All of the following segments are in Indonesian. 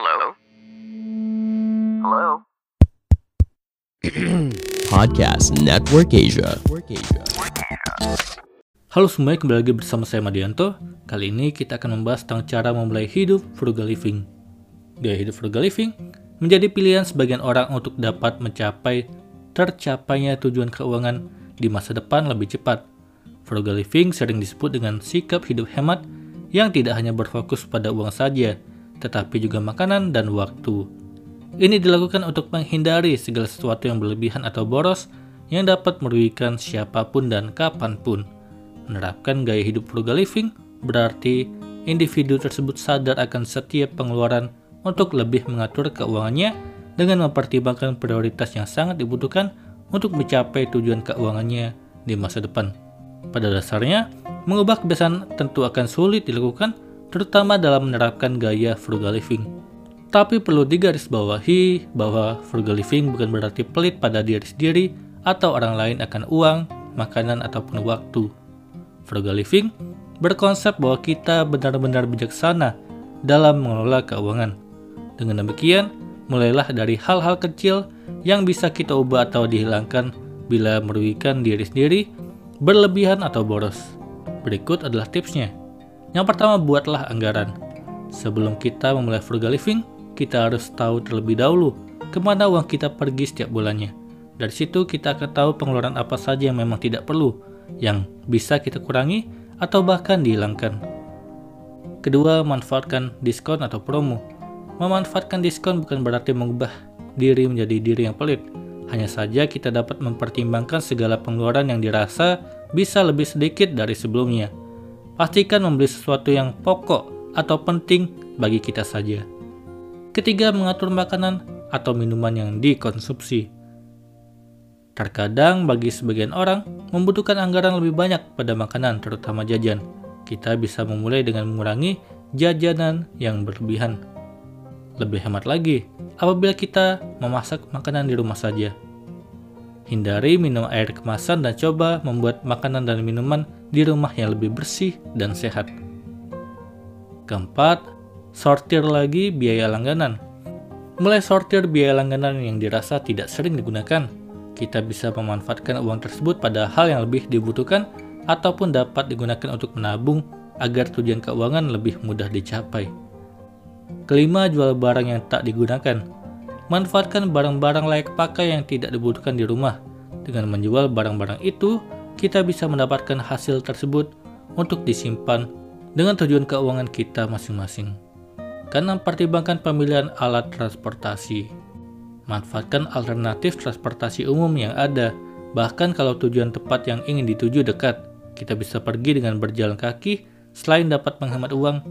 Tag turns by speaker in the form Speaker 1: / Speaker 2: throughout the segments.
Speaker 1: Hello? Hello?
Speaker 2: Podcast Network Asia.
Speaker 3: Halo semuanya, kembali lagi bersama saya Madianto. Kali ini kita akan membahas tentang cara memulai hidup frugal living. Gaya hidup frugal living menjadi pilihan sebagian orang untuk dapat mencapai tercapainya tujuan keuangan di masa depan lebih cepat. Frugal living sering disebut dengan sikap hidup hemat yang tidak hanya berfokus pada uang saja, tetapi juga makanan dan waktu. Ini dilakukan untuk menghindari segala sesuatu yang berlebihan atau boros yang dapat merugikan siapa pun dan kapan pun. Menerapkan gaya hidup frugal living berarti individu tersebut sadar akan setiap pengeluaran untuk lebih mengatur keuangannya dengan mempertimbangkan prioritas yang sangat dibutuhkan untuk mencapai tujuan keuangannya di masa depan. Pada dasarnya, mengubah kebiasaan tentu akan sulit dilakukan, terutama dalam menerapkan gaya frugal living. Tapi perlu digarisbawahi bahwa frugal living bukan berarti pelit pada diri sendiri atau orang lain akan uang, makanan, ataupun waktu. Frugal living berkonsep bahwa kita benar-benar bijaksana dalam mengelola keuangan. Dengan demikian, mulailah dari hal-hal kecil yang bisa kita ubah atau dihilangkan bila merugikan diri sendiri, berlebihan atau boros. Berikut adalah tipsnya. Yang pertama, buatlah anggaran. Sebelum kita memulai frugal living, kita harus tahu terlebih dahulu ke mana uang kita pergi setiap bulannya. Dari situ kita akan tahu pengeluaran apa saja yang memang tidak perlu, yang bisa kita kurangi, atau bahkan dihilangkan. Kedua, manfaatkan diskon atau promo. Memanfaatkan diskon bukan berarti mengubah diri menjadi diri yang pelit. Hanya saja kita dapat mempertimbangkan segala pengeluaran yang dirasa bisa lebih sedikit dari sebelumnya. Pastikan membeli sesuatu yang pokok atau penting bagi kita saja. Ketiga, mengatur makanan atau minuman yang dikonsumsi. Terkadang bagi sebagian orang membutuhkan anggaran lebih banyak pada makanan terutama jajan. Kita bisa memulai dengan mengurangi jajanan yang berlebihan. Lebih hemat lagi apabila kita memasak makanan di rumah saja. Hindari minum air kemasan dan coba membuat makanan dan minuman di rumah yang lebih bersih dan sehat. Keempat, sortir lagi biaya langganan. Mulai sortir biaya langganan yang dirasa tidak sering digunakan. Kita bisa memanfaatkan uang tersebut pada hal yang lebih dibutuhkan ataupun dapat digunakan untuk menabung agar tujuan keuangan lebih mudah dicapai. Kelima, jual barang yang tak digunakan. Manfaatkan barang-barang layak pakai yang tidak dibutuhkan di rumah. Dengan menjual barang-barang itu, kita bisa mendapatkan hasil tersebut untuk disimpan dengan tujuan keuangan kita masing-masing. Karena pertimbangkan pemilihan alat transportasi. Manfaatkan alternatif transportasi umum yang ada, bahkan kalau tujuan tepat yang ingin dituju dekat. Kita bisa pergi dengan berjalan kaki, selain dapat menghemat uang,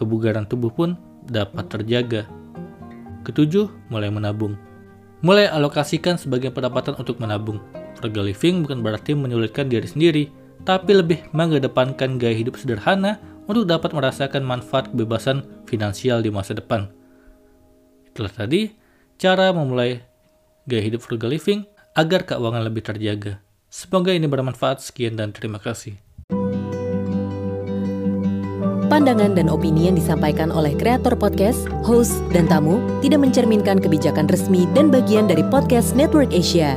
Speaker 3: kebugaran tubuh pun dapat terjaga. Ketujuh, mulai menabung. Mulai alokasikan sebagian pendapatan untuk menabung. Frugal living bukan berarti menyulitkan diri sendiri, tapi lebih mengedepankan gaya hidup sederhana untuk dapat merasakan manfaat kebebasan finansial di masa depan. Itulah tadi cara memulai gaya hidup frugal living agar keuangan lebih terjaga. Semoga ini bermanfaat. Sekian dan terima kasih.
Speaker 4: Pandangan dan opini yang disampaikan oleh kreator podcast, host, dan tamu tidak mencerminkan kebijakan resmi dan bagian dari podcast Network Asia.